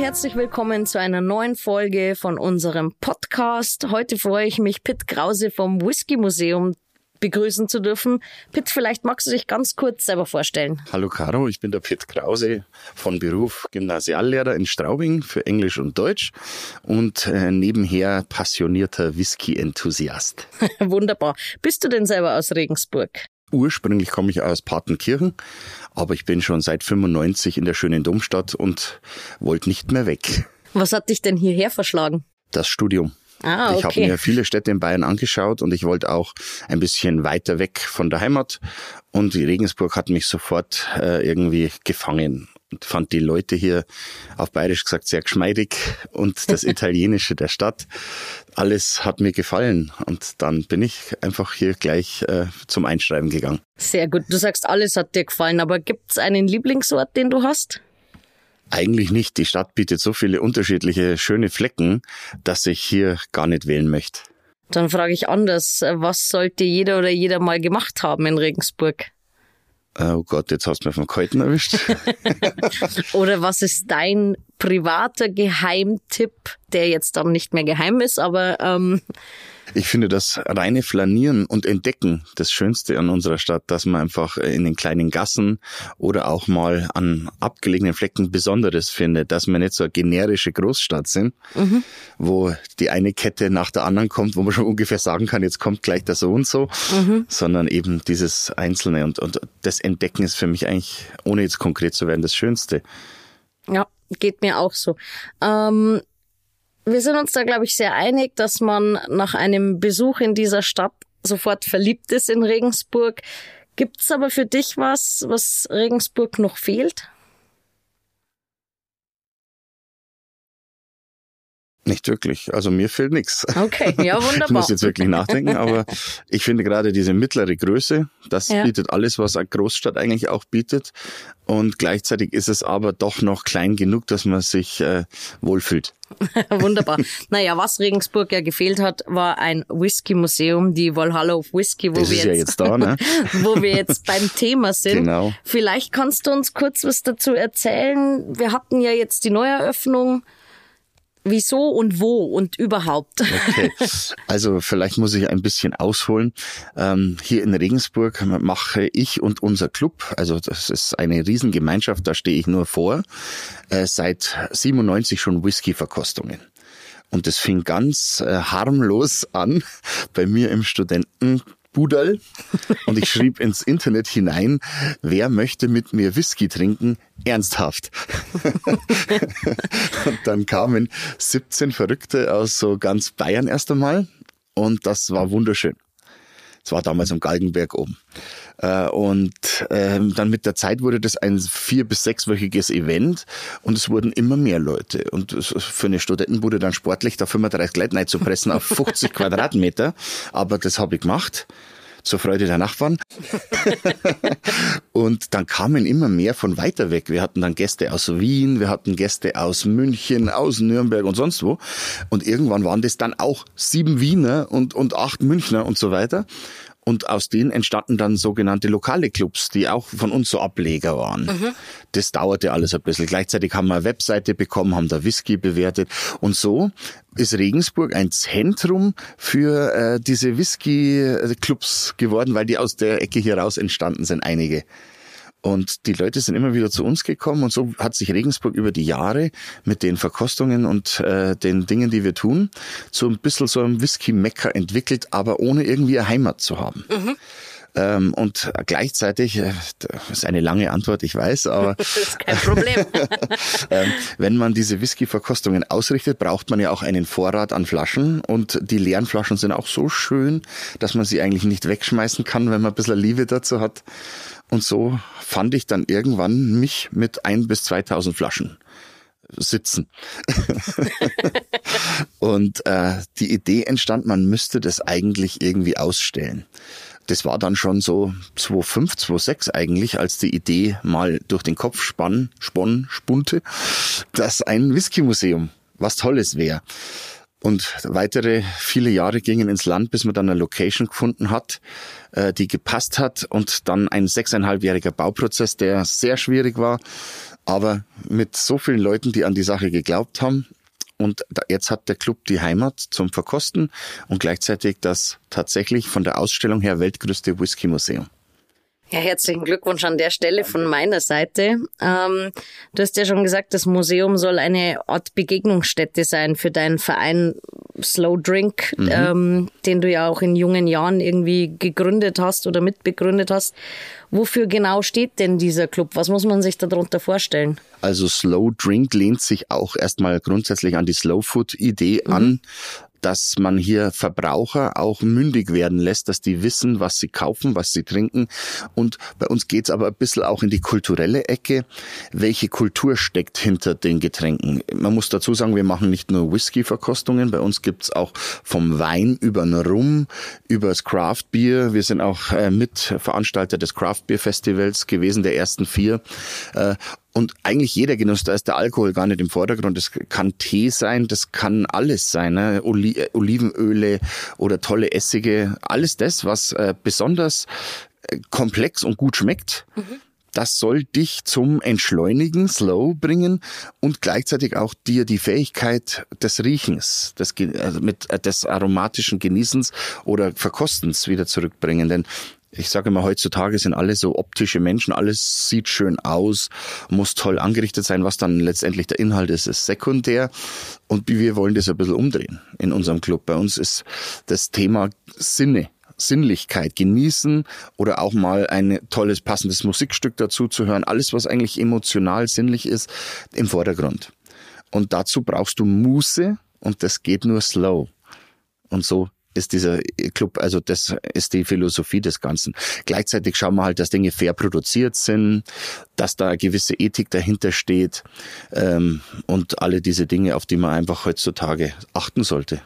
herzlich willkommen zu einer neuen Folge von unserem Podcast. Heute freue ich mich, Pitt Krause vom Whisky Museum begrüßen zu dürfen. Pitt, vielleicht magst du dich ganz kurz selber vorstellen. Hallo Caro, ich bin der Pitt Krause von Beruf Gymnasiallehrer in Straubing für Englisch und Deutsch und äh, nebenher passionierter Whisky-Enthusiast. Wunderbar. Bist du denn selber aus Regensburg? Ursprünglich komme ich aus Partenkirchen, aber ich bin schon seit 95 in der schönen Domstadt und wollte nicht mehr weg. Was hat dich denn hierher verschlagen? Das Studium. Ah, okay. Ich habe mir viele Städte in Bayern angeschaut und ich wollte auch ein bisschen weiter weg von der Heimat. Und Regensburg hat mich sofort äh, irgendwie gefangen fand die Leute hier auf Bayerisch gesagt sehr geschmeidig und das Italienische der Stadt. Alles hat mir gefallen und dann bin ich einfach hier gleich äh, zum Einschreiben gegangen. Sehr gut. Du sagst, alles hat dir gefallen, aber gibt's einen Lieblingsort, den du hast? Eigentlich nicht. Die Stadt bietet so viele unterschiedliche schöne Flecken, dass ich hier gar nicht wählen möchte. Dann frage ich anders, was sollte jeder oder jeder mal gemacht haben in Regensburg? Oh Gott, jetzt hast du mich vom Kalten erwischt. oder was ist dein privater Geheimtipp, der jetzt dann nicht mehr geheim ist, aber ähm, ich finde das reine Flanieren und Entdecken das Schönste an unserer Stadt, dass man einfach in den kleinen Gassen oder auch mal an abgelegenen Flecken Besonderes findet, dass wir nicht so eine generische Großstadt sind, mhm. wo die eine Kette nach der anderen kommt, wo man schon ungefähr sagen kann, jetzt kommt gleich der so und so, mhm. sondern eben dieses Einzelne und, und das Entdecken ist für mich eigentlich, ohne jetzt konkret zu werden, das Schönste. Ja, geht mir auch so. Ähm wir sind uns da, glaube ich, sehr einig, dass man nach einem Besuch in dieser Stadt sofort verliebt ist in Regensburg. Gibt's aber für dich was, was Regensburg noch fehlt? Nicht wirklich. Also mir fehlt nichts. Okay, ja, wunderbar. ich muss jetzt wirklich nachdenken, aber ich finde gerade diese mittlere Größe, das ja. bietet alles, was eine Großstadt eigentlich auch bietet. Und gleichzeitig ist es aber doch noch klein genug, dass man sich äh, wohlfühlt. Wunderbar. Naja, was Regensburg ja gefehlt hat, war ein Whisky-Museum, die Valhalla of Whisky, wo das wir jetzt, ja jetzt da, ne? wo wir jetzt beim Thema sind. Genau. Vielleicht kannst du uns kurz was dazu erzählen. Wir hatten ja jetzt die Neueröffnung wieso und wo und überhaupt. Okay. Also vielleicht muss ich ein bisschen ausholen. Ähm, hier in Regensburg mache ich und unser Club, also das ist eine Riesengemeinschaft, da stehe ich nur vor, äh, seit 97 schon Whisky-Verkostungen. Und das fing ganz äh, harmlos an bei mir im Studenten Budal und ich schrieb ins Internet hinein, wer möchte mit mir Whisky trinken? Ernsthaft. und dann kamen 17 Verrückte aus so ganz Bayern erst einmal und das war wunderschön. Es war damals am Galgenberg oben. Äh, und ähm, dann mit der Zeit wurde das ein vier- bis sechswöchiges Event und es wurden immer mehr Leute. Und für eine Studentenbude dann sportlich, da 35 Leute zu pressen auf 50 Quadratmeter. Aber das habe ich gemacht zur Freude der Nachbarn. und dann kamen immer mehr von weiter weg. Wir hatten dann Gäste aus Wien, wir hatten Gäste aus München, aus Nürnberg und sonst wo. Und irgendwann waren das dann auch sieben Wiener und, und acht Münchner und so weiter. Und aus denen entstanden dann sogenannte lokale Clubs, die auch von uns so Ableger waren. Mhm. Das dauerte alles ein bisschen. Gleichzeitig haben wir eine Webseite bekommen, haben da Whisky bewertet. Und so ist Regensburg ein Zentrum für äh, diese Whisky-Clubs geworden, weil die aus der Ecke hier raus entstanden sind, einige. Und die Leute sind immer wieder zu uns gekommen und so hat sich Regensburg über die Jahre mit den Verkostungen und äh, den Dingen, die wir tun, so ein bisschen so ein Whisky-Mecker entwickelt, aber ohne irgendwie eine Heimat zu haben. Mhm. Ähm, und gleichzeitig, äh, das ist eine lange Antwort, ich weiß, aber das kein Problem. ähm, wenn man diese Whisky-Verkostungen ausrichtet, braucht man ja auch einen Vorrat an Flaschen und die leeren Flaschen sind auch so schön, dass man sie eigentlich nicht wegschmeißen kann, wenn man ein bisschen Liebe dazu hat. Und so fand ich dann irgendwann mich mit ein bis 2000 Flaschen sitzen. und äh, die Idee entstand, man müsste das eigentlich irgendwie ausstellen. Das war dann schon so 2005, 2006 eigentlich, als die Idee mal durch den Kopf spann, spann, spunte, dass ein Whisky-Museum was Tolles wäre. Und weitere viele Jahre gingen ins Land, bis man dann eine Location gefunden hat, äh, die gepasst hat und dann ein sechseinhalbjähriger Bauprozess, der sehr schwierig war, aber mit so vielen Leuten, die an die Sache geglaubt haben. Und jetzt hat der Club die Heimat zum Verkosten und gleichzeitig das tatsächlich von der Ausstellung her weltgrößte Whisky-Museum. Ja, herzlichen Glückwunsch an der Stelle von meiner Seite. Ähm, du hast ja schon gesagt, das Museum soll eine Art Begegnungsstätte sein für deinen Verein Slow Drink, mhm. ähm, den du ja auch in jungen Jahren irgendwie gegründet hast oder mitbegründet hast. Wofür genau steht denn dieser Club? Was muss man sich darunter vorstellen? Also Slow Drink lehnt sich auch erstmal grundsätzlich an die Slow Food Idee mhm. an dass man hier Verbraucher auch mündig werden lässt, dass die wissen, was sie kaufen, was sie trinken. Und bei uns geht's aber ein bisschen auch in die kulturelle Ecke. Welche Kultur steckt hinter den Getränken? Man muss dazu sagen, wir machen nicht nur Whisky-Verkostungen, bei uns gibt's auch vom Wein über den Rum, über das Craft Beer. Wir sind auch äh, Mitveranstalter des Craft Beer Festivals gewesen, der ersten vier. Äh, und eigentlich jeder Genuss, da ist der Alkohol gar nicht im Vordergrund. Das kann Tee sein, das kann alles sein, ne? Oli äh, Olivenöle oder tolle Essige, alles das, was äh, besonders äh, komplex und gut schmeckt. Mhm. Das soll dich zum Entschleunigen, Slow bringen und gleichzeitig auch dir die Fähigkeit des Riechens, des, also mit, äh, des aromatischen Genießens oder Verkostens wieder zurückbringen. Denn ich sage immer, heutzutage sind alle so optische Menschen, alles sieht schön aus, muss toll angerichtet sein, was dann letztendlich der Inhalt ist, ist sekundär. Und wir wollen das ein bisschen umdrehen in unserem Club. Bei uns ist das Thema Sinne. Sinnlichkeit genießen oder auch mal ein tolles, passendes Musikstück dazu zu hören. Alles, was eigentlich emotional sinnlich ist, im Vordergrund. Und dazu brauchst du Muße und das geht nur slow. Und so ist dieser Club, also das ist die Philosophie des Ganzen. Gleichzeitig schauen wir halt, dass Dinge fair produziert sind, dass da eine gewisse Ethik dahinter steht ähm, und alle diese Dinge, auf die man einfach heutzutage achten sollte.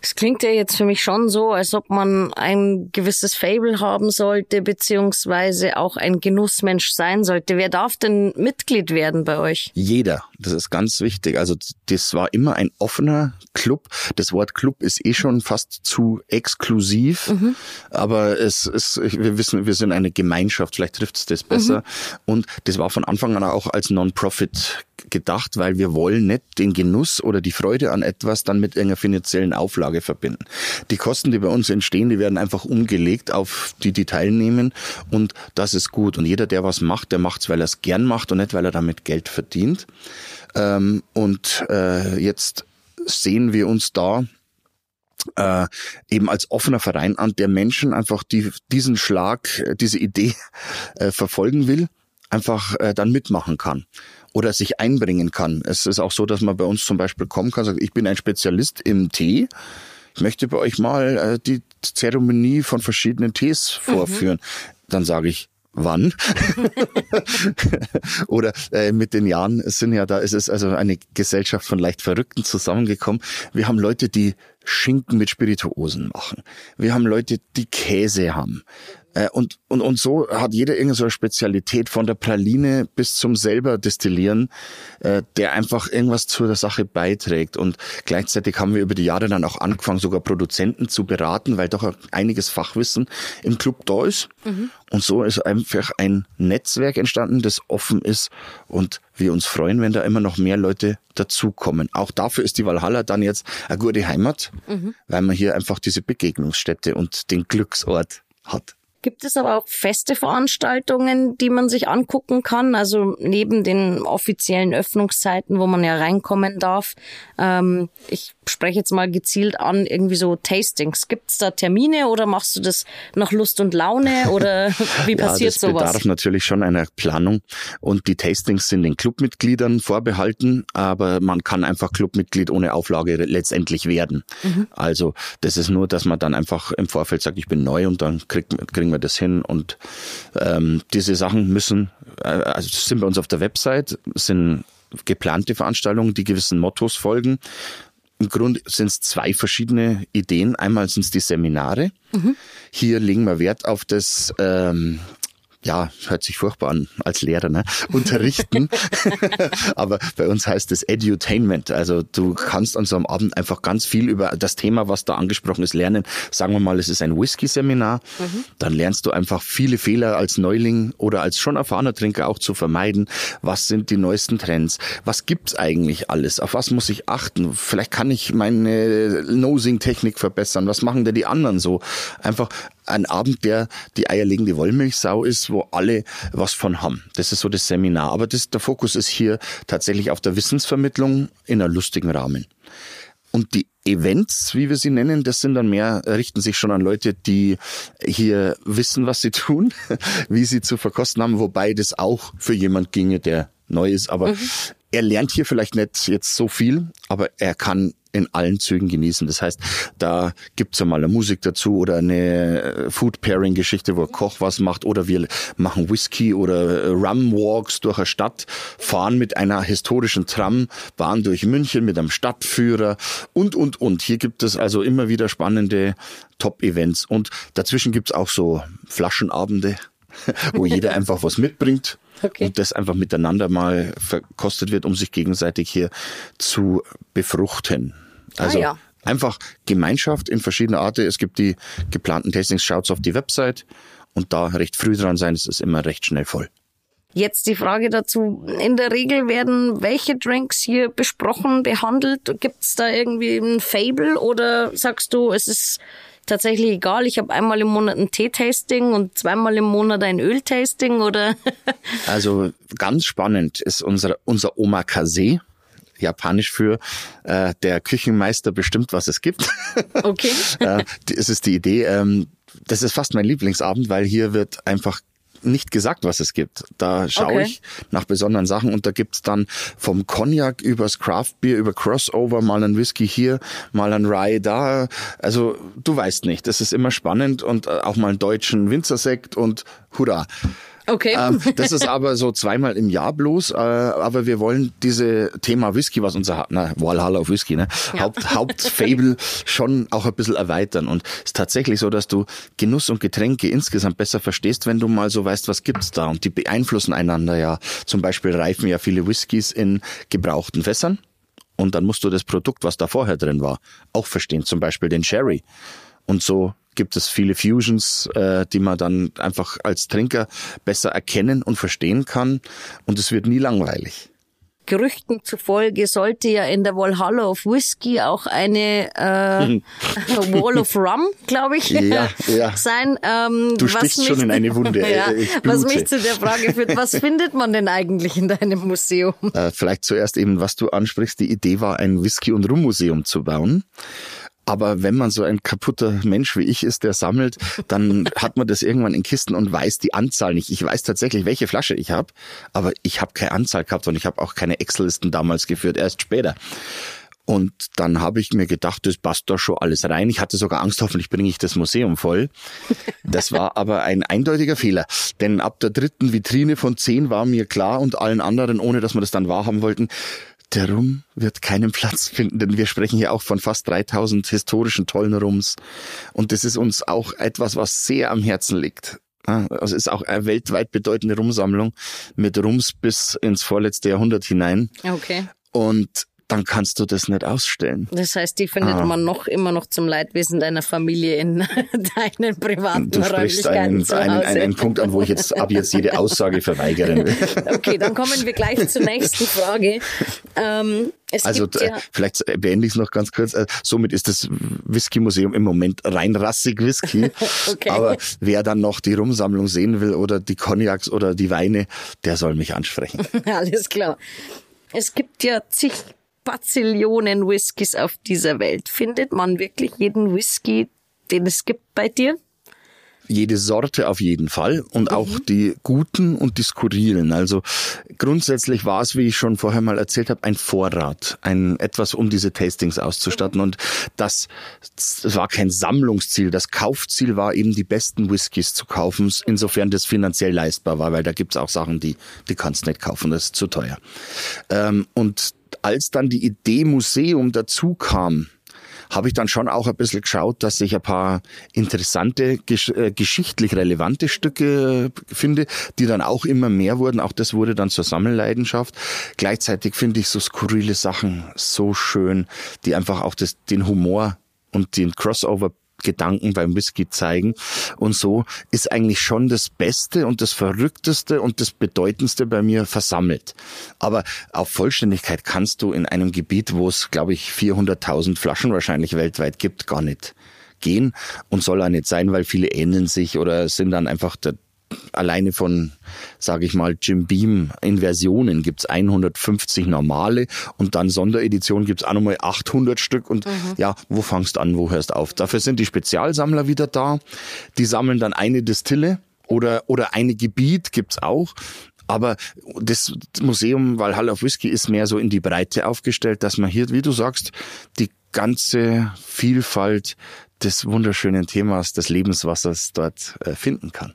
Es klingt ja jetzt für mich schon so, als ob man ein gewisses Fable haben sollte, beziehungsweise auch ein Genussmensch sein sollte. Wer darf denn Mitglied werden bei euch? Jeder. Das ist ganz wichtig. Also das war immer ein offener Club. Das Wort Club ist eh schon fast zu exklusiv, mhm. aber es ist, wir wissen, wir sind eine Gemeinschaft. Vielleicht trifft es das besser. Mhm. Und das war von Anfang an auch als Non-Profit gedacht, weil wir wollen nicht den Genuss oder die Freude an etwas dann mit einer finanziellen Auflage verbinden. Die Kosten, die bei uns entstehen, die werden einfach umgelegt auf die, die teilnehmen und das ist gut. Und jeder, der was macht, der macht es, weil er es gern macht und nicht, weil er damit Geld verdient. Ähm, und äh, jetzt sehen wir uns da äh, eben als offener Verein an, der Menschen einfach die, diesen Schlag, diese Idee äh, verfolgen will, einfach äh, dann mitmachen kann oder sich einbringen kann. Es ist auch so, dass man bei uns zum Beispiel kommen kann, sagt, ich bin ein Spezialist im Tee. Ich möchte bei euch mal äh, die Zeremonie von verschiedenen Tees mhm. vorführen. Mhm. Dann sage ich, wann. Oder äh, mit den Jahren sind ja da, ist es also eine Gesellschaft von leicht Verrückten zusammengekommen. Wir haben Leute, die Schinken mit Spirituosen machen. Wir haben Leute, die Käse haben. Äh, und, und, und so hat jeder irgendeine Spezialität von der Praline bis zum selber destillieren, äh, der einfach irgendwas zur Sache beiträgt. Und gleichzeitig haben wir über die Jahre dann auch angefangen, sogar Produzenten zu beraten, weil doch einiges Fachwissen im Club da ist. Mhm. Und so ist einfach ein Netzwerk entstanden, das offen ist und wir uns freuen, wenn da immer noch mehr Leute dazukommen. Auch dafür ist die Walhalla dann jetzt eine gute Heimat, mhm. weil man hier einfach diese Begegnungsstätte und den Glücksort hat. Gibt es aber auch feste Veranstaltungen, die man sich angucken kann? Also neben den offiziellen Öffnungszeiten, wo man ja reinkommen darf. Ähm, ich spreche jetzt mal gezielt an, irgendwie so Tastings. Gibt es da Termine oder machst du das nach Lust und Laune oder wie passiert ja, das sowas? Das bedarf natürlich schon einer Planung und die Tastings sind den Clubmitgliedern vorbehalten, aber man kann einfach Clubmitglied ohne Auflage letztendlich werden. Mhm. Also das ist nur, dass man dann einfach im Vorfeld sagt, ich bin neu und dann kriegt, kriegen wir das hin. Und ähm, diese Sachen müssen, äh, also sind bei uns auf der Website, sind geplante Veranstaltungen, die gewissen Mottos folgen. Im Grunde sind es zwei verschiedene Ideen. Einmal sind es die Seminare. Mhm. Hier legen wir Wert auf das ähm, ja, hört sich furchtbar an als Lehrer, ne? Unterrichten. Aber bei uns heißt es Edutainment. Also du kannst an so einem Abend einfach ganz viel über das Thema, was da angesprochen ist, lernen. Sagen wir mal, es ist ein Whisky-Seminar. Mhm. Dann lernst du einfach viele Fehler als Neuling oder als schon erfahrener Trinker auch zu vermeiden. Was sind die neuesten Trends? Was gibt's eigentlich alles? Auf was muss ich achten? Vielleicht kann ich meine Nosing-Technik verbessern. Was machen denn die anderen so? Einfach ein Abend, der die eierlegende Wollmilchsau ist, wo alle was von haben. Das ist so das Seminar. Aber das, der Fokus ist hier tatsächlich auf der Wissensvermittlung in einem lustigen Rahmen. Und die Events, wie wir sie nennen, das sind dann mehr, richten sich schon an Leute, die hier wissen, was sie tun, wie sie zu verkosten haben, wobei das auch für jemand ginge, der neu ist. Aber mhm. er lernt hier vielleicht nicht jetzt so viel, aber er kann in allen Zügen genießen. Das heißt, da gibt's ja mal eine Musik dazu oder eine äh, Food Pairing Geschichte, wo ein Koch was macht oder wir machen Whisky oder äh, Rum Walks durch eine Stadt, fahren mit einer historischen Trambahn durch München mit einem Stadtführer und, und, und. Hier gibt es also immer wieder spannende Top-Events und dazwischen gibt's auch so Flaschenabende, wo jeder einfach was mitbringt. Okay. Und das einfach miteinander mal verkostet wird, um sich gegenseitig hier zu befruchten. Also ah, ja. einfach Gemeinschaft in verschiedener Art. Es gibt die geplanten Tastings, schaut's auf die Website und da recht früh dran sein, es ist immer recht schnell voll. Jetzt die Frage dazu. In der Regel werden welche Drinks hier besprochen, behandelt? Gibt es da irgendwie ein Fable oder sagst du, es ist tatsächlich egal. Ich habe einmal im Monat ein Tee-Tasting und zweimal im Monat ein Öl-Tasting oder? also ganz spannend ist unser, unser Omakase. Japanisch für äh, der Küchenmeister bestimmt, was es gibt. Okay. äh, es ist die Idee, ähm, das ist fast mein Lieblingsabend, weil hier wird einfach nicht gesagt, was es gibt. Da schaue okay. ich nach besonderen Sachen und da gibt's dann vom Cognac übers Craft Beer, über Crossover, mal ein Whisky hier, mal ein Rye da. Also du weißt nicht, das ist immer spannend und äh, auch mal einen deutschen Winzersekt und hurra. Okay. Ähm, das ist aber so zweimal im Jahr bloß. Äh, aber wir wollen diese Thema Whisky, was unser na, Valhalla auf Whisky, ne? Ja. Haupt, Hauptfable schon auch ein bisschen erweitern. Und es ist tatsächlich so, dass du Genuss und Getränke insgesamt besser verstehst, wenn du mal so weißt, was gibt's da. Und die beeinflussen einander ja. Zum Beispiel reifen ja viele Whiskys in gebrauchten Fässern. Und dann musst du das Produkt, was da vorher drin war, auch verstehen. Zum Beispiel den Sherry. Und so gibt es viele Fusions, äh, die man dann einfach als Trinker besser erkennen und verstehen kann. Und es wird nie langweilig. Gerüchten zufolge sollte ja in der Valhalla of Whiskey auch eine äh, Wall of Rum, glaube ich, ja, ja. sein. Ähm, du sprichst schon in eine Wunde. ja, was mich zu der Frage führt, was findet man denn eigentlich in deinem Museum? Äh, vielleicht zuerst eben, was du ansprichst. Die Idee war, ein Whisky- und Rum-Museum zu bauen. Aber wenn man so ein kaputter Mensch wie ich ist, der sammelt, dann hat man das irgendwann in Kisten und weiß die Anzahl nicht. Ich weiß tatsächlich, welche Flasche ich habe, aber ich habe keine Anzahl gehabt und ich habe auch keine Excel-Listen damals geführt, erst später. Und dann habe ich mir gedacht, das passt doch schon alles rein. Ich hatte sogar Angst, hoffentlich bringe ich das Museum voll. Das war aber ein eindeutiger Fehler. Denn ab der dritten Vitrine von zehn war mir klar und allen anderen, ohne dass wir das dann wahrhaben wollten, der Rum wird keinen Platz finden, denn wir sprechen hier auch von fast 3000 historischen tollen Rums. Und das ist uns auch etwas, was sehr am Herzen liegt. Also es ist auch eine weltweit bedeutende Rumsammlung mit Rums bis ins vorletzte Jahrhundert hinein. Okay. Und dann kannst du das nicht ausstellen. Das heißt, die findet ah. man noch immer noch zum Leidwesen deiner Familie in deinen privaten du sprichst einen, einen, einen Punkt an, wo ich jetzt ab jetzt jede Aussage verweigern will. Okay, dann kommen wir gleich zur nächsten Frage. Ähm, also ja vielleicht beende ich es noch ganz kurz. Äh, somit ist das Whisky-Museum im Moment rein rassig Whisky. okay. Aber wer dann noch die Rumsammlung sehen will oder die Cognacs oder die Weine, der soll mich ansprechen. Alles klar. Es gibt ja zig Bazillionen Whiskys auf dieser Welt. Findet man wirklich jeden Whisky, den es gibt bei dir? jede Sorte auf jeden Fall und auch mhm. die guten und die skurrilen. Also grundsätzlich war es, wie ich schon vorher mal erzählt habe, ein Vorrat, ein etwas, um diese Tastings auszustatten. Mhm. Und das, das war kein Sammlungsziel. Das Kaufziel war eben die besten Whiskys zu kaufen, insofern das finanziell leistbar war, weil da gibt's auch Sachen, die die kannst nicht kaufen, das ist zu teuer. Ähm, und als dann die Idee Museum dazu kam, habe ich dann schon auch ein bisschen geschaut, dass ich ein paar interessante, gesch äh, geschichtlich relevante Stücke finde, die dann auch immer mehr wurden. Auch das wurde dann zur Sammelleidenschaft. Gleichzeitig finde ich so skurrile Sachen so schön, die einfach auch das, den Humor und den Crossover Gedanken beim Whisky zeigen. Und so ist eigentlich schon das Beste und das Verrückteste und das Bedeutendste bei mir versammelt. Aber auf Vollständigkeit kannst du in einem Gebiet, wo es, glaube ich, 400.000 Flaschen wahrscheinlich weltweit gibt, gar nicht gehen und soll auch nicht sein, weil viele ähneln sich oder sind dann einfach der, alleine von, sage ich mal, Jim Beam Inversionen gibt's 150 normale und dann Sonderedition gibt's auch nochmal 800 Stück und mhm. ja, wo fangst an, wo hörst auf? Dafür sind die Spezialsammler wieder da. Die sammeln dann eine Distille oder, oder eine Gebiet gibt's auch. Aber das Museum Valhalla of Whisky ist mehr so in die Breite aufgestellt, dass man hier, wie du sagst, die ganze Vielfalt des wunderschönen Themas des Lebenswassers dort äh, finden kann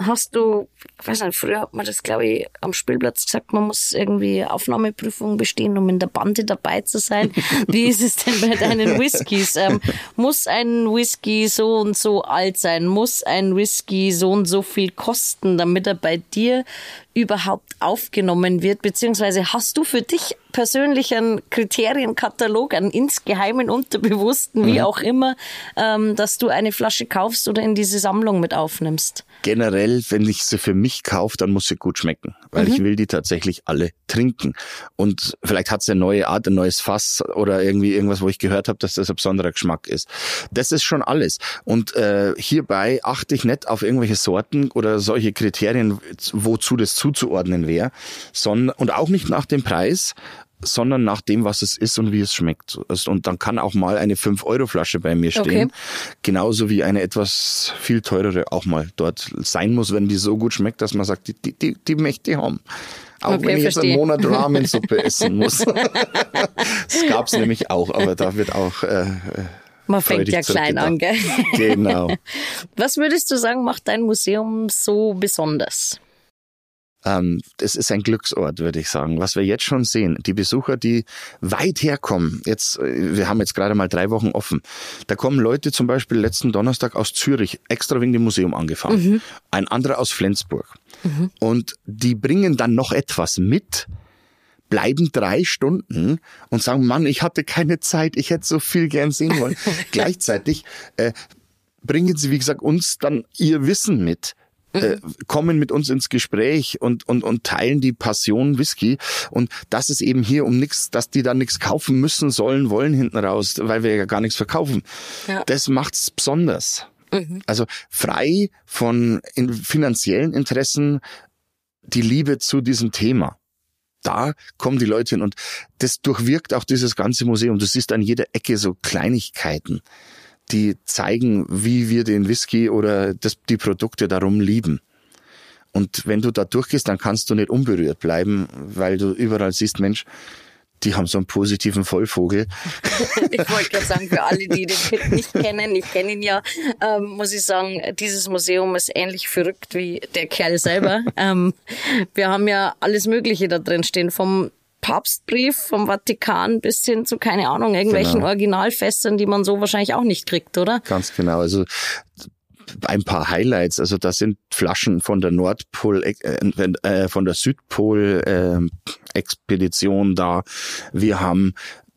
hast du, ich weiß nicht, früher hat man das, glaube ich, am Spielplatz gesagt, man muss irgendwie Aufnahmeprüfungen bestehen, um in der Bande dabei zu sein. Wie ist es denn bei deinen Whiskys? Ähm, muss ein Whisky so und so alt sein? Muss ein Whisky so und so viel kosten, damit er bei dir überhaupt aufgenommen wird? Beziehungsweise hast du für dich persönlich einen Kriterienkatalog, einen insgeheimen Unterbewussten, wie mhm. auch immer, ähm, dass du eine Flasche kaufst oder in diese Sammlung mit aufnimmst? Generell, wenn ich sie für mich kaufe, dann muss sie gut schmecken, weil mhm. ich will die tatsächlich alle trinken. Und vielleicht hat sie eine neue Art, ein neues Fass oder irgendwie irgendwas, wo ich gehört habe, dass das ein besonderer Geschmack ist. Das ist schon alles. Und äh, hierbei achte ich nicht auf irgendwelche Sorten oder solche Kriterien, wozu das zuzuordnen wäre, sondern und auch nicht nach dem Preis, sondern nach dem, was es ist und wie es schmeckt. Und dann kann auch mal eine 5-Euro-Flasche bei mir stehen. Okay. Genauso wie eine etwas viel teurere auch mal dort sein muss, wenn die so gut schmeckt, dass man sagt, die, die, die möchte ich haben. Auch okay, wenn ich verstehe. jetzt einen Monat Ramensuppe essen muss. das gab's nämlich auch, aber da wird auch äh, man fängt ja klein an, gell? Genau. Was würdest du sagen, macht dein Museum so besonders? Ähm, das ist ein Glücksort, würde ich sagen. Was wir jetzt schon sehen, die Besucher, die weit herkommen, jetzt, äh, wir haben jetzt gerade mal drei Wochen offen, da kommen Leute zum Beispiel letzten Donnerstag aus Zürich extra wegen dem Museum angefahren, mhm. ein anderer aus Flensburg. Mhm. Und die bringen dann noch etwas mit, bleiben drei Stunden und sagen, Mann, ich hatte keine Zeit, ich hätte so viel gern sehen wollen. Gleichzeitig äh, bringen sie, wie gesagt, uns dann ihr Wissen mit äh, kommen mit uns ins Gespräch und, und, und teilen die Passion Whisky. Und das ist eben hier um nichts, dass die da nichts kaufen müssen, sollen, wollen hinten raus, weil wir ja gar nichts verkaufen. Ja. Das macht's besonders. Mhm. Also frei von in finanziellen Interessen die Liebe zu diesem Thema. Da kommen die Leute hin und das durchwirkt auch dieses ganze Museum. Du siehst an jeder Ecke so Kleinigkeiten die zeigen, wie wir den Whisky oder das, die Produkte darum lieben. Und wenn du da durchgehst, dann kannst du nicht unberührt bleiben, weil du überall siehst, Mensch, die haben so einen positiven Vollvogel. ich wollte gerade sagen, für alle, die den Pit nicht kennen, ich kenne ihn ja, ähm, muss ich sagen, dieses Museum ist ähnlich verrückt wie der Kerl selber. ähm, wir haben ja alles Mögliche da drin stehen, vom Papstbrief vom Vatikan bis hin zu, keine Ahnung, irgendwelchen genau. Originalfestern, die man so wahrscheinlich auch nicht kriegt, oder? Ganz genau. Also ein paar Highlights. Also da sind Flaschen von der Nordpol, äh, äh, von der Südpol äh, Expedition da. Wir haben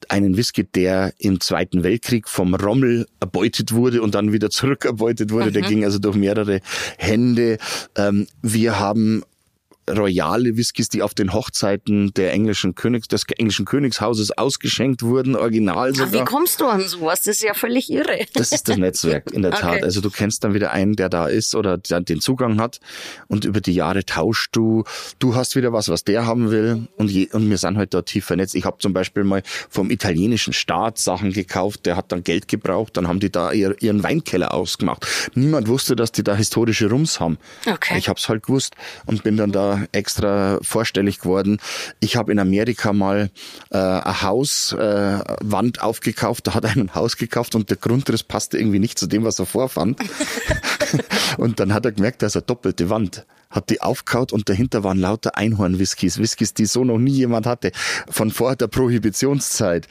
einen Whisky, der im Zweiten Weltkrieg vom Rommel erbeutet wurde und dann wieder zurückerbeutet wurde. Mhm. Der ging also durch mehrere Hände. Ähm, wir haben royale Whiskys, die auf den Hochzeiten der englischen Königs, des englischen Königshauses ausgeschenkt wurden, original sogar. Ach, wie kommst du an sowas? Das ist ja völlig irre. Das ist das Netzwerk, in der okay. Tat. Also du kennst dann wieder einen, der da ist oder der den Zugang hat und über die Jahre tauschst du. Du hast wieder was, was der haben will und, je, und wir sind halt da tief vernetzt. Ich habe zum Beispiel mal vom italienischen Staat Sachen gekauft, der hat dann Geld gebraucht, dann haben die da ihr, ihren Weinkeller ausgemacht. Niemand wusste, dass die da historische Rums haben. Okay. Ich habe es halt gewusst und bin dann da extra vorstellig geworden. Ich habe in Amerika mal äh, ein Haus, äh, aufgekauft, da hat er ein Haus gekauft und der Grundriss passte irgendwie nicht zu dem, was er vorfand. und dann hat er gemerkt, da ist eine doppelte Wand hat die aufkaut und dahinter waren lauter Einhorn-Whiskys, Whiskys, die so noch nie jemand hatte, von vor der Prohibitionszeit.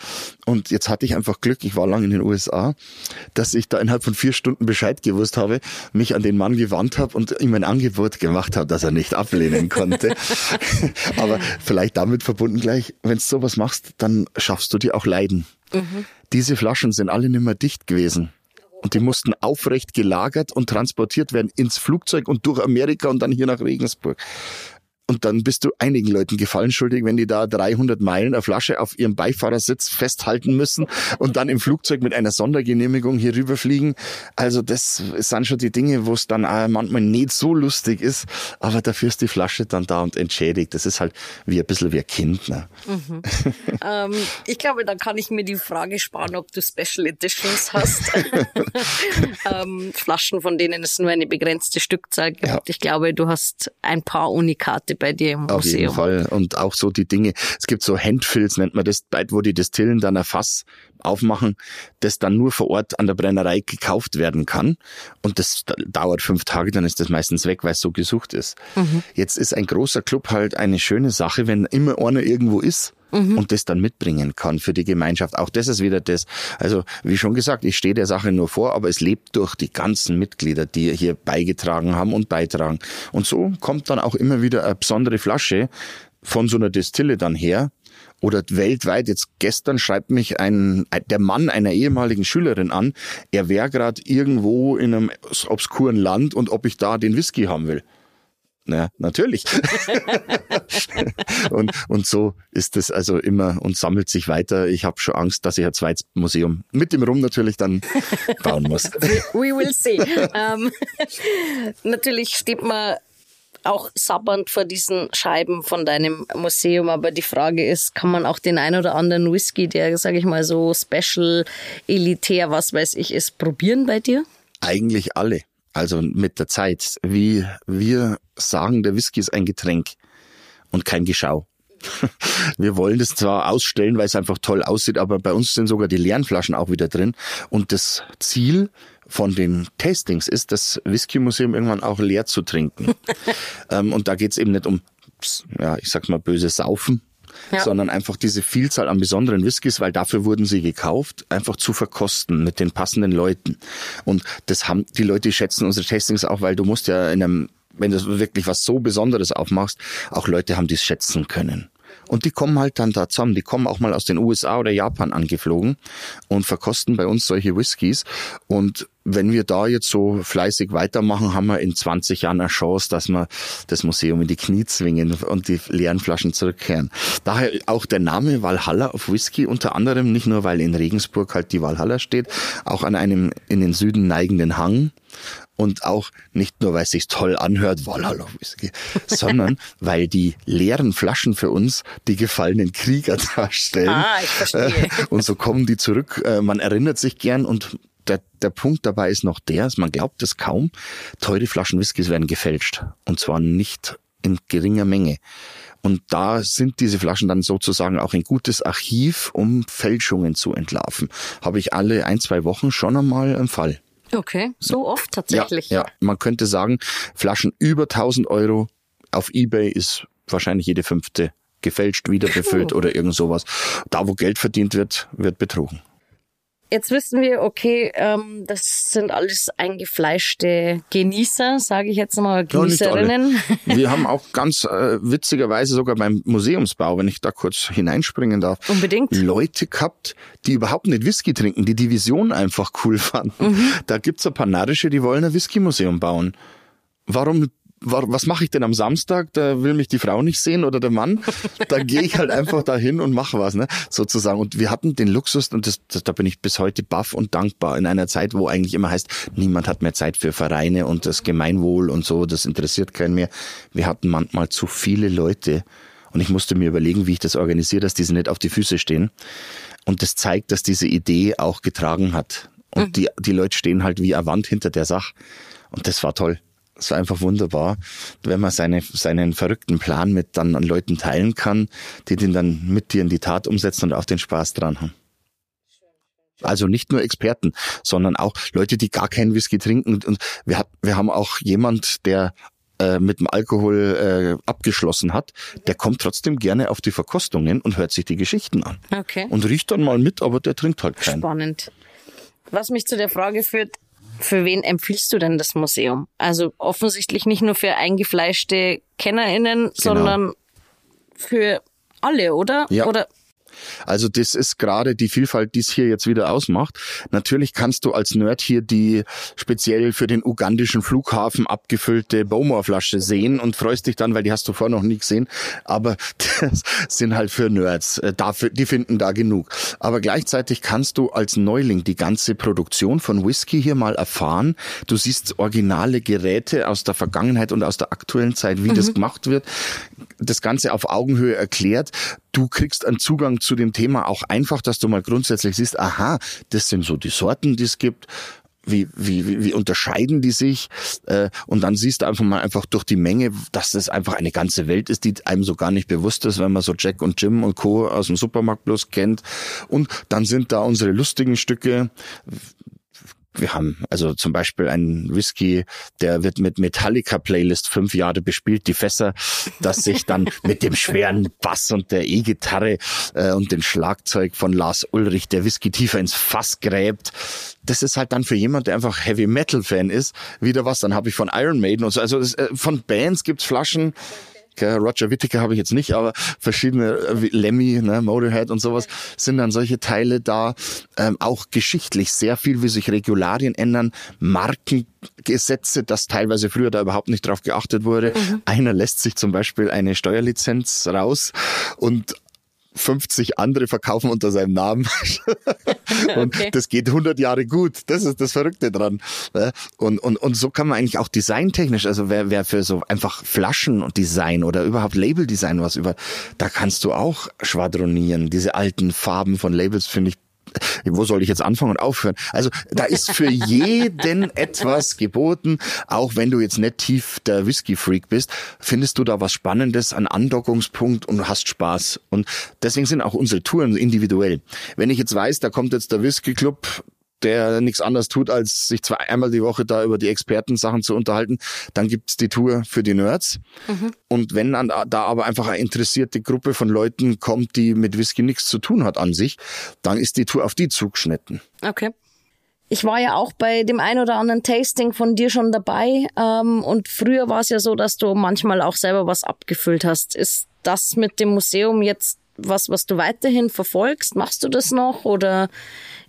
Und jetzt hatte ich einfach Glück, ich war lange in den USA, dass ich da innerhalb von vier Stunden Bescheid gewusst habe, mich an den Mann gewandt habe und ihm ein Angebot gemacht habe, dass er nicht ablehnen konnte. Aber vielleicht damit verbunden gleich, wenn du sowas machst, dann schaffst du dir auch Leiden. Mhm. Diese Flaschen sind alle nicht mehr dicht gewesen. Und die mussten aufrecht gelagert und transportiert werden ins Flugzeug und durch Amerika und dann hier nach Regensburg. Und dann bist du einigen Leuten gefallen schuldig, wenn die da 300 Meilen eine Flasche auf ihrem Beifahrersitz festhalten müssen und dann im Flugzeug mit einer Sondergenehmigung hier rüberfliegen. Also das sind schon die Dinge, wo es dann auch manchmal nicht so lustig ist, aber dafür ist die Flasche dann da und entschädigt. Das ist halt wie ein bisschen wie ein Kind. Ne? Mhm. ähm, ich glaube, da kann ich mir die Frage sparen, ob du Special Editions hast. ähm, Flaschen, von denen es nur eine begrenzte Stückzahl gibt. Ja. Ich glaube, du hast ein paar Unikate Geschichte bei dir im Museum. Auf jeden Fall. Und auch so die Dinge, es gibt so Handfills, nennt man das, wo die Destillen dann ein Fass aufmachen, das dann nur vor Ort an der Brennerei gekauft werden kann. Und das dauert fünf Tage, dann ist das meistens weg, weil es so gesucht ist. Mhm. Jetzt ist ein großer Club halt eine schöne Sache, wenn immer einer irgendwo ist mhm. und das dann mitbringen kann für die Gemeinschaft. Auch das ist wieder das. Also, wie schon gesagt, ich stehe der Sache nur vor, aber es lebt durch die ganzen Mitglieder, die hier beigetragen haben und beitragen. Und so kommt dann auch immer wieder eine besondere Flasche von so einer Destille dann her, oder weltweit. Jetzt gestern schreibt mich ein der Mann einer ehemaligen Schülerin an, er wäre gerade irgendwo in einem obskuren Land und ob ich da den Whisky haben will. Ja, natürlich. und, und so ist es also immer und sammelt sich weiter. Ich habe schon Angst, dass ich ein zweites Museum mit dem Rum natürlich dann bauen muss. We will see. Ähm, natürlich steht man auch sabbernd vor diesen Scheiben von deinem Museum, aber die Frage ist, kann man auch den ein oder anderen Whisky, der, sage ich mal, so special, elitär, was weiß ich, ist, probieren bei dir? Eigentlich alle. Also mit der Zeit. Wie wir sagen, der Whisky ist ein Getränk und kein Geschau. Wir wollen das zwar ausstellen, weil es einfach toll aussieht, aber bei uns sind sogar die leeren Flaschen auch wieder drin. Und das Ziel von den Tastings ist, das Whisky-Museum irgendwann auch leer zu trinken. ähm, und da geht's eben nicht um, ja, ich sag mal, böse Saufen, sondern einfach diese Vielzahl an besonderen Whiskys, weil dafür wurden sie gekauft, einfach zu verkosten mit den passenden Leuten. Und das haben die Leute schätzen unsere Tastings auch, weil du musst ja in einem, wenn du wirklich was so Besonderes aufmachst, auch Leute haben, die es schätzen können. Und die kommen halt dann da zusammen. Die kommen auch mal aus den USA oder Japan angeflogen und verkosten bei uns solche Whiskys. Und wenn wir da jetzt so fleißig weitermachen, haben wir in 20 Jahren eine Chance, dass wir das Museum in die Knie zwingen und die leeren Flaschen zurückkehren. Daher auch der Name Valhalla of Whisky unter anderem, nicht nur weil in Regensburg halt die Valhalla steht, auch an einem in den Süden neigenden Hang und auch nicht nur, weil es sich toll anhört, Valhalla Whisky, sondern weil die leeren Flaschen für uns die gefallenen Krieger darstellen. Ah, ich verstehe. Und so kommen die zurück. Äh, man erinnert sich gern und der, der Punkt dabei ist noch der, man glaubt es kaum, teure Flaschen Whiskys werden gefälscht. Und zwar nicht in geringer Menge. Und da sind diese Flaschen dann sozusagen auch ein gutes Archiv, um Fälschungen zu entlarven. Habe ich alle ein, zwei Wochen schon einmal einen Fall. Okay, so oft tatsächlich. Ja, ja, man könnte sagen, Flaschen über 1000 Euro auf Ebay ist wahrscheinlich jede fünfte gefälscht, wieder befüllt oder irgend sowas. Da, wo Geld verdient wird, wird betrogen. Jetzt wissen wir, okay, ähm, das sind alles eingefleischte Genießer, sage ich jetzt mal, Genießerinnen. Ja, wir haben auch ganz äh, witzigerweise sogar beim Museumsbau, wenn ich da kurz hineinspringen darf, Unbedingt. Leute gehabt, die überhaupt nicht Whisky trinken, die die Vision einfach cool fanden. Mhm. Da gibt's ein paar Narische, die wollen ein Whisky-Museum bauen. Warum was mache ich denn am Samstag? Da will mich die Frau nicht sehen oder der Mann. Da gehe ich halt einfach dahin und mache was, ne? Sozusagen. Und wir hatten den Luxus, und das, das, da bin ich bis heute baff und dankbar, in einer Zeit, wo eigentlich immer heißt, niemand hat mehr Zeit für Vereine und das Gemeinwohl und so, das interessiert keinen mehr. Wir hatten manchmal zu viele Leute und ich musste mir überlegen, wie ich das organisiere, dass diese nicht auf die Füße stehen. Und das zeigt, dass diese Idee auch getragen hat. Und mhm. die, die Leute stehen halt wie eine Wand hinter der Sache. Und das war toll. Es war einfach wunderbar, wenn man seine, seinen verrückten Plan mit dann an Leuten teilen kann, die den dann mit dir in die Tat umsetzen und auch den Spaß dran haben. Also nicht nur Experten, sondern auch Leute, die gar keinen Whisky trinken. Und wir, hat, wir haben auch jemand, der äh, mit dem Alkohol äh, abgeschlossen hat, der kommt trotzdem gerne auf die Verkostungen und hört sich die Geschichten an. Okay. Und riecht dann mal mit, aber der trinkt halt keinen. Spannend. Was mich zu der Frage führt, für wen empfiehlst du denn das Museum? Also offensichtlich nicht nur für eingefleischte KennerInnen, sondern für alle, oder? Ja. Oder Also das ist gerade die Vielfalt, die es hier jetzt wieder ausmacht. Natürlich kannst du als Nerd hier die speziell für den ugandischen Flughafen abgefüllte Bowmore-Flasche sehen und freust dich dann, weil die hast du vorher noch nie gesehen. Aber das sind halt für Nerds. Äh, Dafür, die finden da genug. Aber gleichzeitig kannst du als Neuling die ganze Produktion von Whisky hier mal erfahren. Du siehst originale Geräte aus der Vergangenheit und aus der aktuellen Zeit, wie das gemacht wird. Das Ganze auf Augenhöhe erklärt. Du kriegst einen Zugang zu dem Thema auch einfach, dass du mal grundsätzlich siehst, aha, das sind so die Sorten, die es gibt. Wie, wie, wie, unterscheiden die sich? Äh, und dann siehst du einfach mal einfach durch die Menge, dass das einfach eine ganze Welt ist, die einem so gar nicht bewusst ist, wenn man so Jack und Jim und Co. aus dem Supermarkt bloß kennt. Und dann sind da unsere lustigen Stücke, wir haben also zum Beispiel einen Whisky, der wird mit Metallica Playlist fünf Jahre bespielt, die Fässer, dass sich dann mit dem schweren Bass und der E-Gitarre äh, und dem Schlagzeug von Lars Ulrich der Whisky tiefer ins Fass gräbt. Das ist halt dann für jemand, der einfach Heavy Metal Fan ist, wieder was. Dann habe ich von Iron Maiden und so. Also es, äh, von Bands gibt's Flaschen. Okay, Roger Whittaker habe ich jetzt nicht, aber verschiedene äh, wie Lemmy, ne, Motorhead und sowas sind dann solche Teile da. Ähm, auch geschichtlich sehr viel, wie sich Regularien ändern, Markengesetze, dass teilweise früher da überhaupt nicht drauf geachtet wurde. Einer lässt sich zum Beispiel eine Steuerlizenz raus und 50 andere verkaufen unter seinem Namen. und Okay. das geht 100 Jahre gut. Das ist das Verrückte dran. Und, und, und so kann man eigentlich auch designtechnisch, also wer, wer für so einfach Flaschen und Design oder überhaupt Labeldesign was über, da kannst du auch schwadronieren. Diese alten Farben von Labels finde ich wo soll ich jetzt anfangen und aufhören? Also da ist für jeden etwas geboten. Auch wenn du jetzt nicht tief der Whisky-Freak bist, findest du da was Spannendes, einen Andockungspunkt und hast Spaß. Und deswegen sind auch unsere Touren individuell. Wenn ich jetzt weiß, da kommt jetzt der Whisky-Club, der nichts anderes tut, als sich zwei einmal die Woche da über die Expertensachen zu unterhalten, dann gibt's die Tour für die Nerds. Und wenn dann da aber einfach eine interessierte Gruppe von Leuten kommt, die mit Whisky nichts zu tun hat an sich, dann ist die Tour auf die zugeschnitten. Okay. Ich war ja auch bei dem ein oder anderen Tasting von dir schon dabei. Ähm, und früher war es ja so, dass du manchmal auch selber was abgefüllt hast. Ist das mit dem Museum jetzt was, was du weiterhin verfolgst? Machst du das noch oder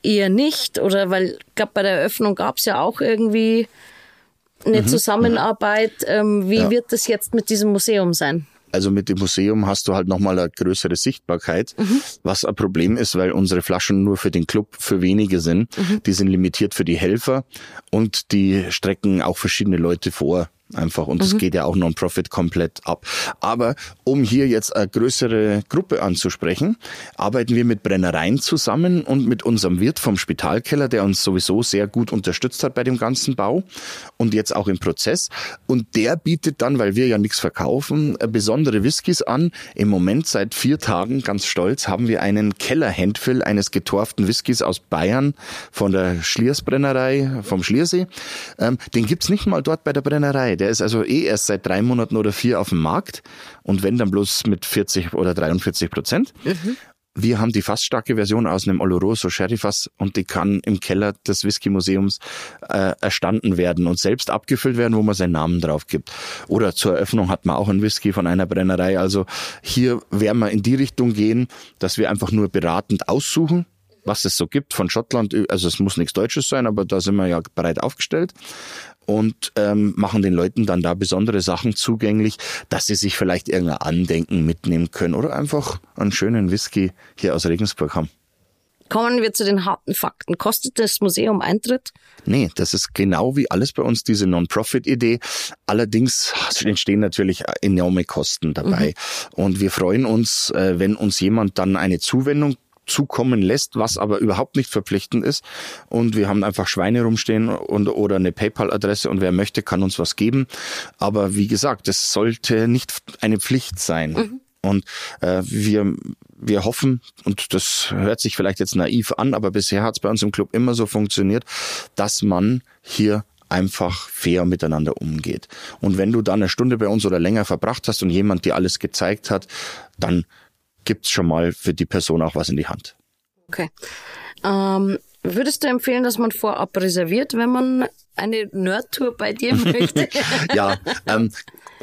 eher nicht? Oder weil, ich glaube, bei der Eröffnung gab es ja auch irgendwie eine Zusammenarbeit. Ähm, wie Ja. wird das jetzt mit diesem Museum sein? Also mit dem Museum hast du halt nochmal eine größere Sichtbarkeit, was ein Problem ist, weil unsere Flaschen nur für den Club für wenige sind. Die sind limitiert für die Helfer und die strecken auch verschiedene Leute vor. Einfach. Und das geht ja auch Non-Profit komplett ab. Aber um hier jetzt eine größere Gruppe anzusprechen, arbeiten wir mit Brennereien zusammen und mit unserem Wirt vom Spitalkeller, der uns sowieso sehr gut unterstützt hat bei dem ganzen Bau und jetzt auch im Prozess. Und der bietet dann, weil wir ja nichts verkaufen, äh, besondere Whiskys an. Im Moment seit vier Tagen, ganz stolz, haben wir einen Keller-Handfill eines getorften Whiskys aus Bayern von der Schliersbrennerei vom Schliersee. Ähm, den gibt's nicht mal dort bei der Brennerei. Der ist also eh erst seit drei Monaten oder vier auf dem Markt und wenn dann bloß mit 40 oder 43 Prozent. Wir haben die fassstarke Version aus einem Oloroso Sherryfass und die kann im Keller des Whisky Museums äh, erstanden werden und selbst abgefüllt werden, wo man seinen Namen drauf gibt. Oder zur Eröffnung hat man auch einen Whisky von einer Brennerei. Also hier werden wir in die Richtung gehen, dass wir einfach nur beratend aussuchen, was es so gibt von Schottland. Also es muss nichts Deutsches sein, aber da sind wir ja breit aufgestellt und ähm, machen den Leuten dann da besondere Sachen zugänglich, dass sie sich vielleicht irgendein Andenken mitnehmen können oder einfach einen schönen Whisky hier aus Regensburg haben. Kommen wir zu den harten Fakten. Kostet das Museum Eintritt? Nee, das ist genau wie alles bei uns diese Non-Profit-Idee. Allerdings entstehen natürlich enorme Kosten dabei. Und wir freuen uns, äh, wenn uns jemand dann eine Zuwendung zukommen lässt, was aber überhaupt nicht verpflichtend ist. Und wir haben einfach Schweine rumstehen und, oder eine PayPal-Adresse und wer möchte, kann uns was geben. Aber wie gesagt, das sollte nicht eine Pflicht sein. Und äh, wir, wir hoffen, und das hört sich vielleicht jetzt naiv an, aber bisher hat es bei uns im Club immer so funktioniert, dass man hier einfach fair miteinander umgeht. Und wenn du dann eine Stunde bei uns oder länger verbracht hast und jemand dir alles gezeigt hat, dann gibt's schon mal für die Person auch was in die Hand. Okay. Ähm, würdest du empfehlen, dass man vorab reserviert, wenn man eine Nerd-Tour bei dir möchte? ja, ähm,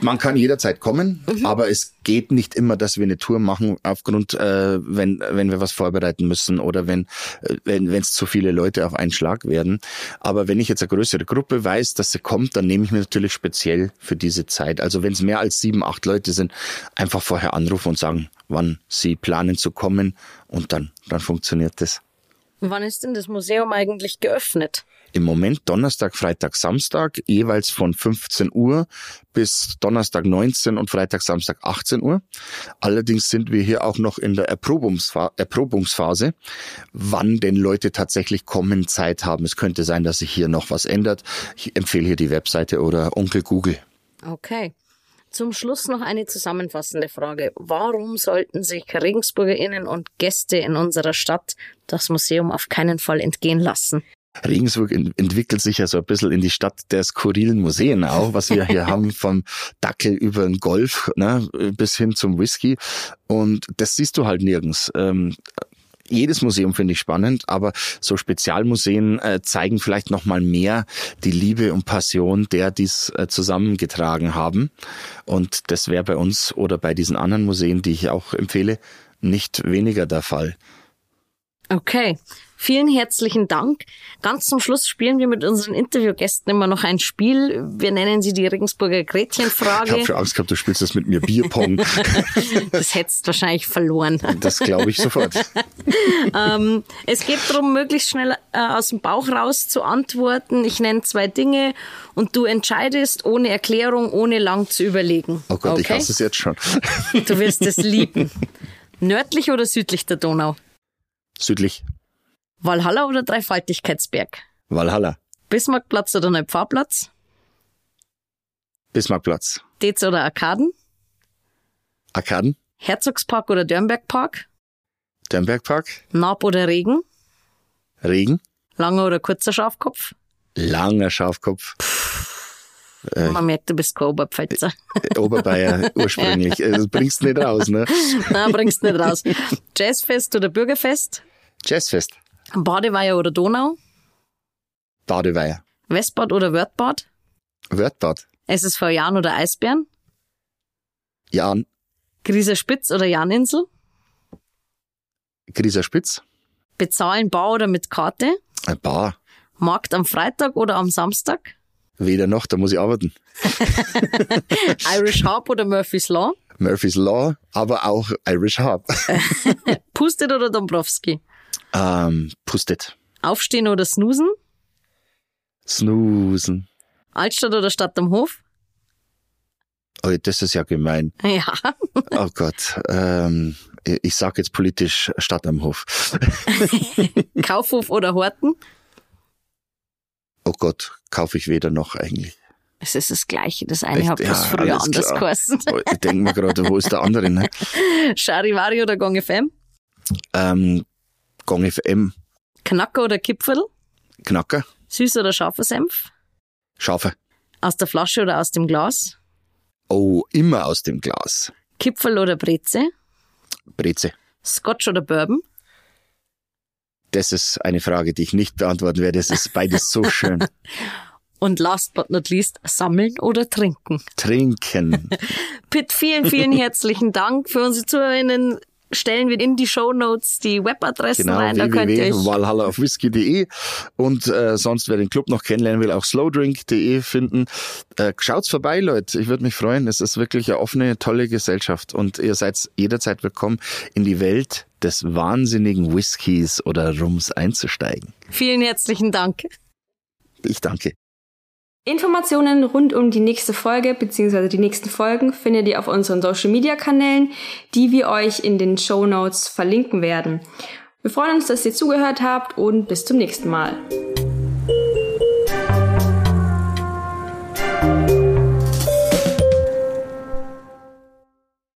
man kann jederzeit kommen, mhm. aber es geht nicht immer, dass wir eine Tour machen, aufgrund, äh, wenn, wenn wir was vorbereiten müssen oder wenn äh, wenn es zu viele Leute auf einen Schlag werden. Aber wenn ich jetzt eine größere Gruppe weiß, dass sie kommt, dann nehme ich mir natürlich speziell für diese Zeit. Also wenn es mehr als sieben, acht Leute sind, einfach vorher anrufen und sagen, wann sie planen zu kommen und dann, dann funktioniert das. Wann ist denn das Museum eigentlich geöffnet? Im Moment Donnerstag, Freitag, Samstag, jeweils von 15 Uhr bis Donnerstag 19 und Freitag, Samstag 18 Uhr. Allerdings sind wir hier auch noch in der Erprobungsphase, wann denn Leute tatsächlich kommen, Zeit haben. Es könnte sein, dass sich hier noch was ändert. Ich empfehle hier die Webseite oder Onkel Google. Okay. Zum Schluss noch eine zusammenfassende Frage. Warum sollten sich RegensburgerInnen und Gäste in unserer Stadt das Museum auf keinen Fall entgehen lassen? Regensburg entwickelt sich ja so ein bisschen in die Stadt der skurrilen Museen auch, was wir hier haben, vom Dackel über den Golf ne, bis hin zum Whisky. Und das siehst du halt nirgends. Ähm, jedes Museum finde ich spannend, aber so Spezialmuseen äh, zeigen vielleicht noch mal mehr die Liebe und Passion der, die es äh, zusammengetragen haben. Und das wäre bei uns oder bei diesen anderen Museen, die ich auch empfehle, nicht weniger der Fall. Okay. Vielen herzlichen Dank. Ganz zum Schluss spielen wir mit unseren Interviewgästen immer noch ein Spiel. Wir nennen sie die Regensburger Gretchenfrage. Ich habe schon Angst gehabt, du spielst das mit mir Bierpong. das hättest wahrscheinlich verloren. Das glaube ich sofort. ähm, es geht darum, möglichst schnell äh, aus dem Bauch raus zu antworten. Ich nenne zwei Dinge und du entscheidest ohne Erklärung, ohne lang zu überlegen. Oh Gott, okay? ich hasse es jetzt schon. du wirst es lieben. Nördlich oder südlich der Donau? Südlich. Walhalla oder Dreifaltigkeitsberg? Walhalla. Bismarckplatz oder Neupfarrplatz? Bismarckplatz. Dez oder Arkaden? Arkaden. Herzogspark oder Dörnbergpark? Dörnbergpark. Naab oder Regen? Regen. Langer oder kurzer Schafkopf? Langer Schafkopf. Äh, Man merkt, du bist kein Oberpfälzer. Äh, Oberbayer ursprünglich. Das also bringst du nicht raus, ne? Nein, bringst nicht raus. Jazzfest oder Bürgerfest? Jazzfest. Badeweiher oder Donau? Badeweiher. Westbad oder Wörthbad? Wörthbad. SSV Jan oder Eisbären? Jan. Grieser Spitz oder Janinsel? Grieser Spitz. Bezahlen bar oder mit Karte? Ein Bar. Markt am Freitag oder am Samstag? Weder noch, da muss ich arbeiten. Irish Harp oder Murphy's Law? Murphy's Law, aber auch Irish Harp. Pustet oder Dombrowski? Ähm, pustet. Aufstehen oder snoosen? Snoosen. Altstadt oder Stadt am Hof? Oh, das ist ja gemein. Ja. oh Gott. Ähm, ich sag jetzt politisch Stadt am Hof. Kaufhof oder Horten? Oh Gott, kaufe ich weder noch eigentlich. Es ist das Gleiche. Das eine Echt? hat bloß ja, früher anders geheißen. Ich denke mir gerade, wo ist der andere? Ne? Charivari oder Gong FM? Ähm, Gong FM. Knacker oder Kipferl? Knacker. Süß oder scharfer Senf? Scharfe. Aus der Flasche oder aus dem Glas? Oh, immer aus dem Glas. Kipferl oder Breze? Breze. Scotch oder Bourbon? Das ist eine Frage, die ich nicht beantworten werde. Es ist beides so schön. Und last but not least, sammeln oder trinken? Trinken. Pitt, vielen, vielen herzlichen Dank für unsere Zuhörerinnen stellen wir in die Show Notes die Webadressen genau, rein. Da könnt ihr www.walhallaaufwhisky.de und äh, sonst, wer den Club noch kennenlernen will, auch slowdrink.de finden. Äh, schaut's vorbei, Leute. Ich würde mich freuen. Es ist wirklich eine offene, tolle Gesellschaft und ihr seid jederzeit willkommen in die Welt des wahnsinnigen Whiskys oder Rums einzusteigen. Vielen herzlichen Dank. Ich danke. Informationen rund um die nächste Folge bzw. die nächsten Folgen findet ihr auf unseren Social Media Kanälen, die wir euch in den Show Notes verlinken werden. Wir freuen uns, dass ihr zugehört habt und bis zum nächsten Mal.